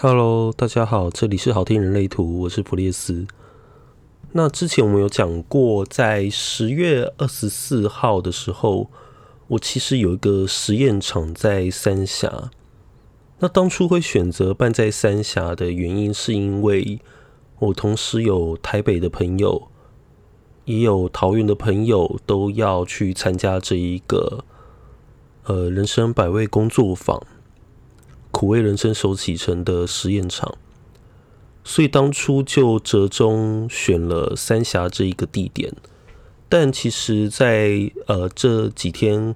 Hello，大家好，这里是好听人类图，我是普列斯。那之前我们有讲过，在十月二十四号的时候，我其实有一个实验场在三峡。那当初会选择办在三峡的原因，是因为我同时有台北的朋友，也有桃园的朋友，都要去参加这一个呃人生百味工作坊。苦味人生手启程的实验场，所以当初就折中选了三峡这一个地点。但其实在，在呃这几天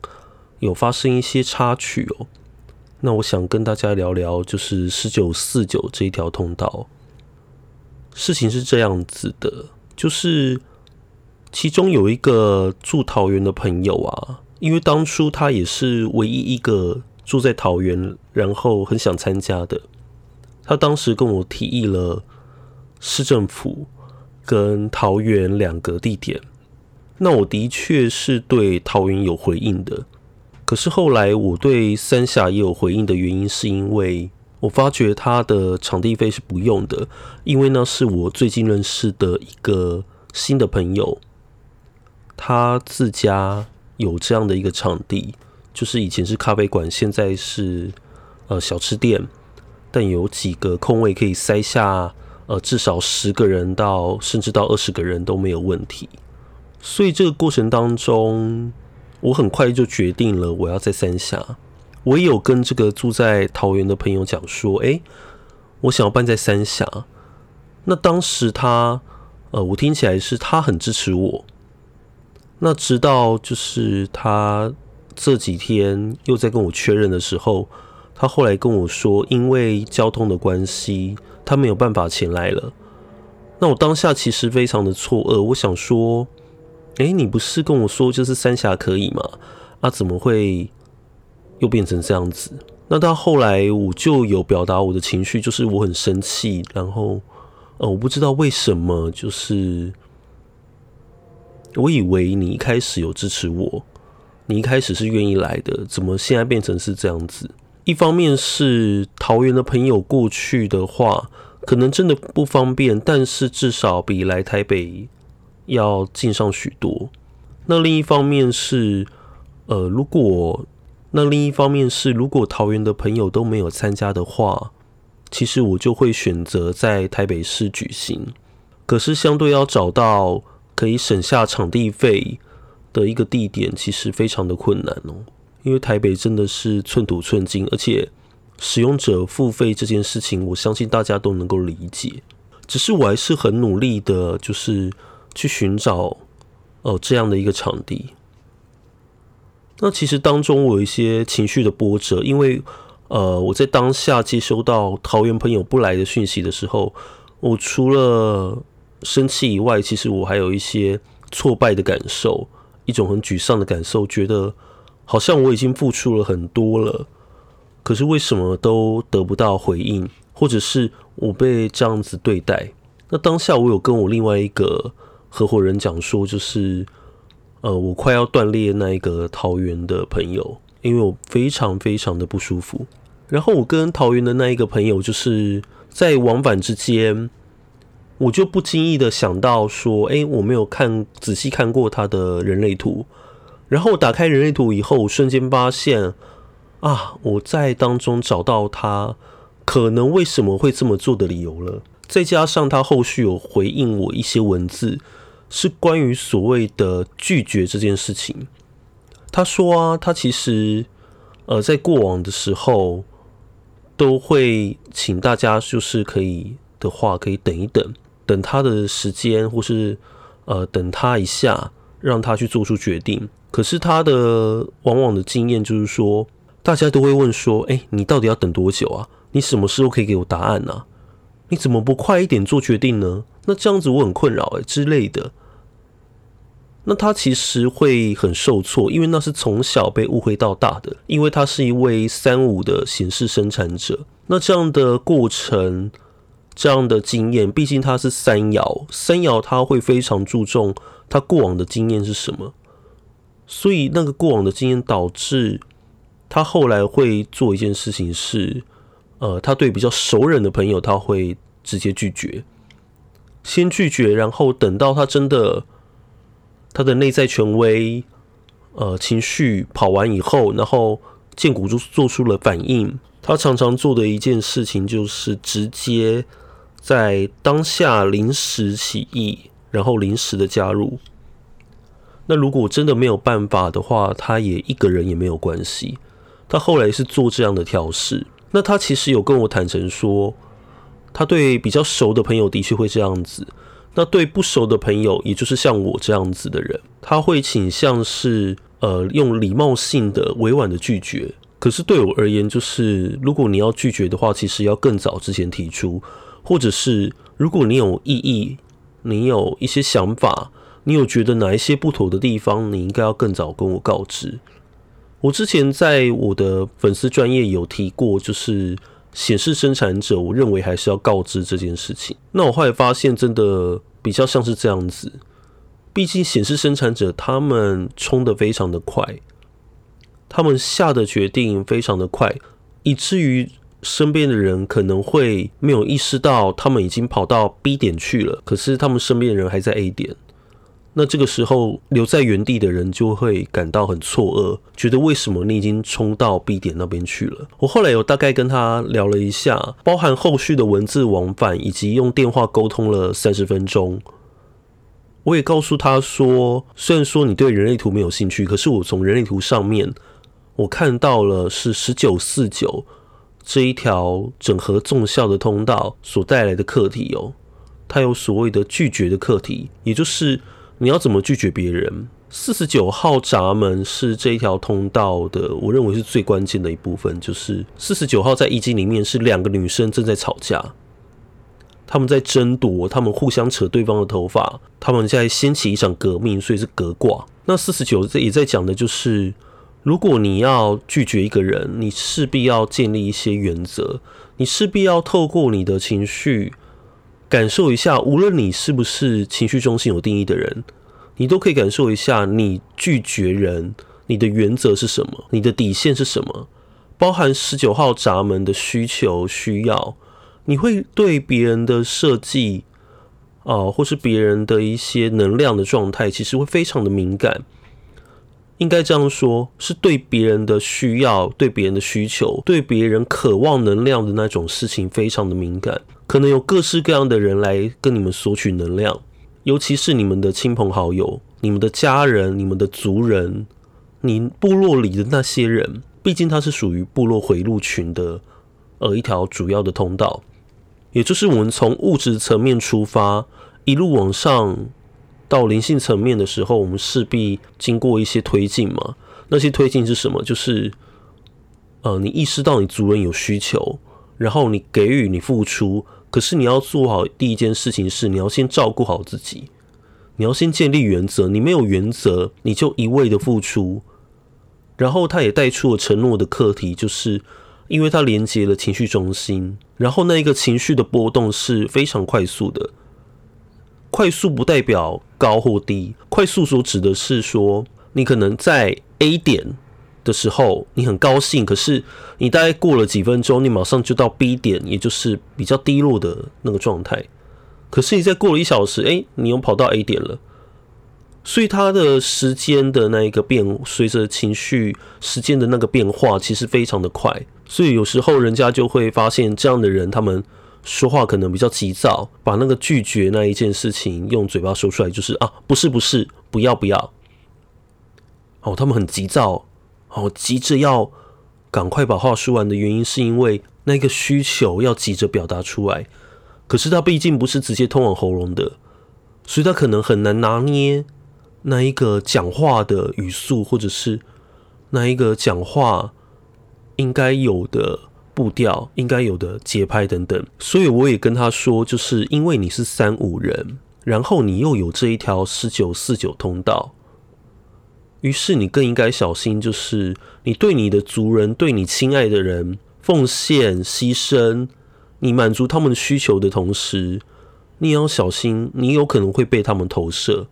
有发生一些插曲哦。那我想跟大家聊聊，就是十九四九这一条通道。事情是这样子的，就是其中有一个住桃园的朋友啊，因为当初他也是唯一一个。住在桃园，然后很想参加的，他当时跟我提议了市政府跟桃园两个地点。那我的确是对桃园有回应的，可是后来我对三峡也有回应的原因，是因为我发觉他的场地费是不用的，因为那是我最近认识的一个新的朋友，他自家有这样的一个场地。就是以前是咖啡馆，现在是呃小吃店，但有几个空位可以塞下呃至少十个人到甚至到二十个人都没有问题。所以这个过程当中，我很快就决定了我要在三峡。我也有跟这个住在桃园的朋友讲说，哎、欸，我想要办在三峡。那当时他呃，我听起来是他很支持我。那直到就是他。这几天又在跟我确认的时候，他后来跟我说，因为交通的关系，他没有办法前来了。那我当下其实非常的错愕，我想说，诶，你不是跟我说就是三峡可以吗？啊，怎么会又变成这样子？那到后来我就有表达我的情绪，就是我很生气，然后呃，我不知道为什么，就是我以为你一开始有支持我。你一开始是愿意来的，怎么现在变成是这样子？一方面是桃园的朋友过去的话，可能真的不方便，但是至少比来台北要近上许多。那另一方面是，呃，如果那另一方面是，如果桃园的朋友都没有参加的话，其实我就会选择在台北市举行。可是相对要找到可以省下场地费。的一个地点其实非常的困难哦，因为台北真的是寸土寸金，而且使用者付费这件事情，我相信大家都能够理解。只是我还是很努力的，就是去寻找哦这样的一个场地。那其实当中我有一些情绪的波折，因为呃我在当下接收到桃园朋友不来的讯息的时候，我除了生气以外，其实我还有一些挫败的感受。一种很沮丧的感受，觉得好像我已经付出了很多了，可是为什么都得不到回应，或者是我被这样子对待？那当下我有跟我另外一个合伙人讲说，就是呃，我快要断裂那一个桃园的朋友，因为我非常非常的不舒服。然后我跟桃园的那一个朋友，就是在往返之间。我就不经意的想到说，哎，我没有看仔细看过他的人类图，然后打开人类图以后，我瞬间发现，啊，我在当中找到他可能为什么会这么做的理由了。再加上他后续有回应我一些文字，是关于所谓的拒绝这件事情。他说啊，他其实呃在过往的时候都会请大家就是可以的话，可以等一等。等他的时间，或是呃等他一下，让他去做出决定。可是他的往往的经验就是说，大家都会问说：“哎，你到底要等多久啊？你什么时候可以给我答案呢？你怎么不快一点做决定呢？那这样子我很困扰哎之类的。”那他其实会很受挫，因为那是从小被误会到大的，因为他是一位三五的形式生产者。那这样的过程。这样的经验，毕竟他是三爻，三爻他会非常注重他过往的经验是什么，所以那个过往的经验导致他后来会做一件事情是，呃，他对比较熟人的朋友，他会直接拒绝，先拒绝，然后等到他真的他的内在权威，呃，情绪跑完以后，然后荐骨就做出了反应。他常常做的一件事情就是直接在当下临时起意，然后临时的加入。那如果真的没有办法的话，他也一个人也没有关系。他后来是做这样的调试。那他其实有跟我坦诚说，他对比较熟的朋友的确会这样子。那对不熟的朋友，也就是像我这样子的人，他会倾向是呃用礼貌性的委婉的拒绝。可是对我而言，就是如果你要拒绝的话，其实要更早之前提出，或者是如果你有异议，你有一些想法，你有觉得哪一些不妥的地方，你应该要更早跟我告知。我之前在我的粉丝专业有提过，就是显示生产者，我认为还是要告知这件事情。那我后来发现，真的比较像是这样子，毕竟显示生产者他们冲得非常的快。他们下的决定非常的快，以至于身边的人可能会没有意识到他们已经跑到 B 点去了，可是他们身边的人还在 A 点。那这个时候留在原地的人就会感到很错愕，觉得为什么你已经冲到 B 点那边去了？我后来有大概跟他聊了一下，包含后续的文字往返以及用电话沟通了三十分钟。我也告诉他说，虽然说你对人类图没有兴趣，可是我从人类图上面。我看到了是十九四九这一条整合综效的通道所带来的课题哦，它有所谓的拒绝的课题，也就是你要怎么拒绝别人。四十九号闸门是这一条通道的，我认为是最关键的一部分，就是四十九号在易经里面是两个女生正在吵架，他们在争夺，他们互相扯对方的头发，他们在掀起一场革命，所以是革卦。那四十九也在讲的就是。如果你要拒绝一个人，你势必要建立一些原则，你势必要透过你的情绪感受一下，无论你是不是情绪中心有定义的人，你都可以感受一下，你拒绝人，你的原则是什么，你的底线是什么，包含十九号闸门的需求需要，你会对别人的设计啊、或是别人的一些能量的状态，其实会非常的敏感。应该这样说，是对别人的需要、对别人的需求、对别人渴望能量的那种事情非常的敏感，可能有各式各样的人来跟你们索取能量，尤其是你们的亲朋好友、你们的家人、你们的族人、你部落里的那些人，毕竟它是属于部落回路群的，呃，一条主要的通道，也就是我们从物质层面出发，一路往上。到灵性层面的时候，我们势必经过一些推进嘛。那些推进是什么？就是，呃，你意识到你族人有需求，然后你给予、你付出。可是你要做好第一件事情是，你要先照顾好自己，你要先建立原则。你没有原则，你就一味的付出。然后他也带出了承诺的课题，就是因为他连接了情绪中心，然后那一个情绪的波动是非常快速的。快速不代表高或低，快速所指的是说，你可能在 A 点的时候，你很高兴，可是你大概过了几分钟，你马上就到 B 点，也就是比较低落的那个状态。可是你再过了一小时，哎，你又跑到 A 点了，所以它的时间的那一个变，随着情绪时间的那个变化，其实非常的快。所以有时候人家就会发现，这样的人他们。说话可能比较急躁，把那个拒绝那一件事情用嘴巴说出来，就是啊，不是不是，不要不要。哦，他们很急躁，哦，急着要赶快把话说完的原因，是因为那个需求要急着表达出来。可是他毕竟不是直接通往喉咙的，所以他可能很难拿捏那一个讲话的语速，或者是那一个讲话应该有的。步调应该有的节拍等等，所以我也跟他说，就是因为你是三五人，然后你又有这一条十九四九通道，于是你更应该小心，就是你对你的族人、对你亲爱的人奉献、牺牲，你满足他们需求的同时，你也要小心，你有可能会被他们投射，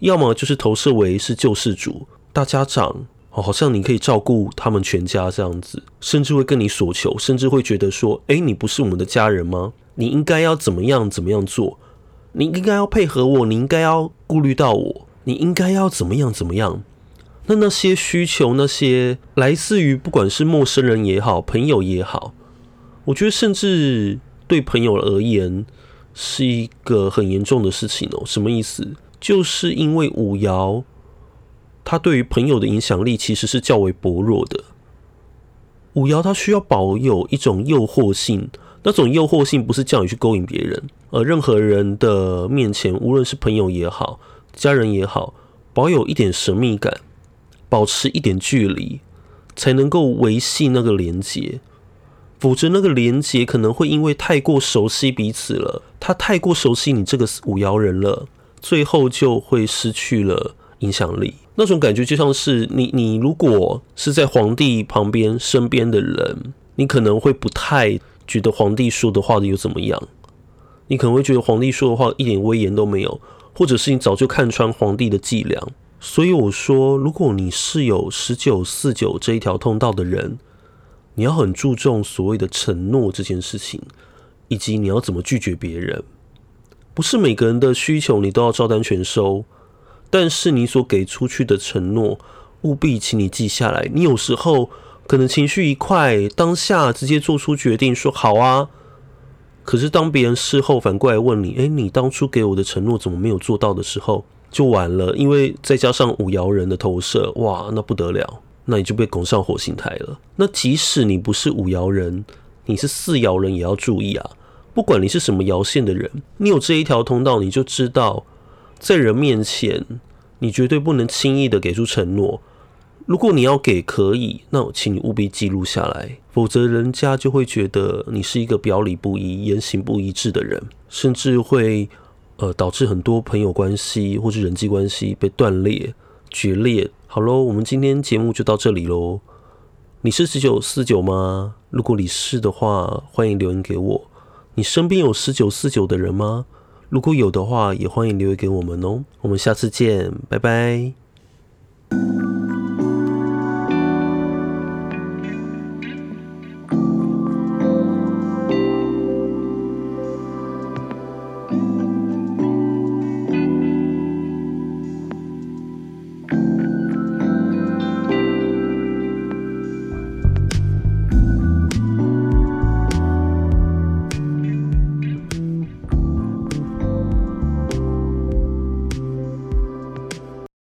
要么就是投射为是救世主、大家长。哦，好像你可以照顾他们全家这样子，甚至会跟你索求，甚至会觉得说，诶，你不是我们的家人吗？你应该要怎么样怎么样做？你应该要配合我，你应该要顾虑到我，你应该要怎么样怎么样？那那些需求，那些来自于不管是陌生人也好，朋友也好，我觉得甚至对朋友而言是一个很严重的事情哦。什么意思？就是因为五爻。他对于朋友的影响力其实是较为薄弱的。五爻他需要保有一种诱惑性，那种诱惑性不是叫你去勾引别人，而任何人的面前，无论是朋友也好，家人也好，保有一点神秘感，保持一点距离，才能够维系那个连接。否则，那个连接可能会因为太过熟悉彼此了，他太过熟悉你这个五爻人了，最后就会失去了影响力。那种感觉就像是你，你如果是在皇帝旁边身边的人，你可能会不太觉得皇帝说的话又怎么样，你可能会觉得皇帝说的话一点威严都没有，或者是你早就看穿皇帝的伎俩。所以我说，如果你是有十九四九这一条通道的人，你要很注重所谓的承诺这件事情，以及你要怎么拒绝别人。不是每个人的需求你都要照单全收。但是你所给出去的承诺，务必请你记下来。你有时候可能情绪一块，当下直接做出决定说好啊。可是当别人事后反过来问你，诶，你当初给我的承诺怎么没有做到的时候，就完了。因为再加上五爻人的投射，哇，那不得了，那你就被拱上火星台了。那即使你不是五爻人，你是四爻人也要注意啊。不管你是什么爻线的人，你有这一条通道，你就知道。在人面前，你绝对不能轻易的给出承诺。如果你要给，可以，那我请你务必记录下来，否则人家就会觉得你是一个表里不一、言行不一致的人，甚至会呃导致很多朋友关系或是人际关系被断裂、决裂。好喽，我们今天节目就到这里喽。你是十九四九吗？如果你是的话，欢迎留言给我。你身边有十九四九的人吗？如果有的话，也欢迎留言给我们哦。我们下次见，拜拜。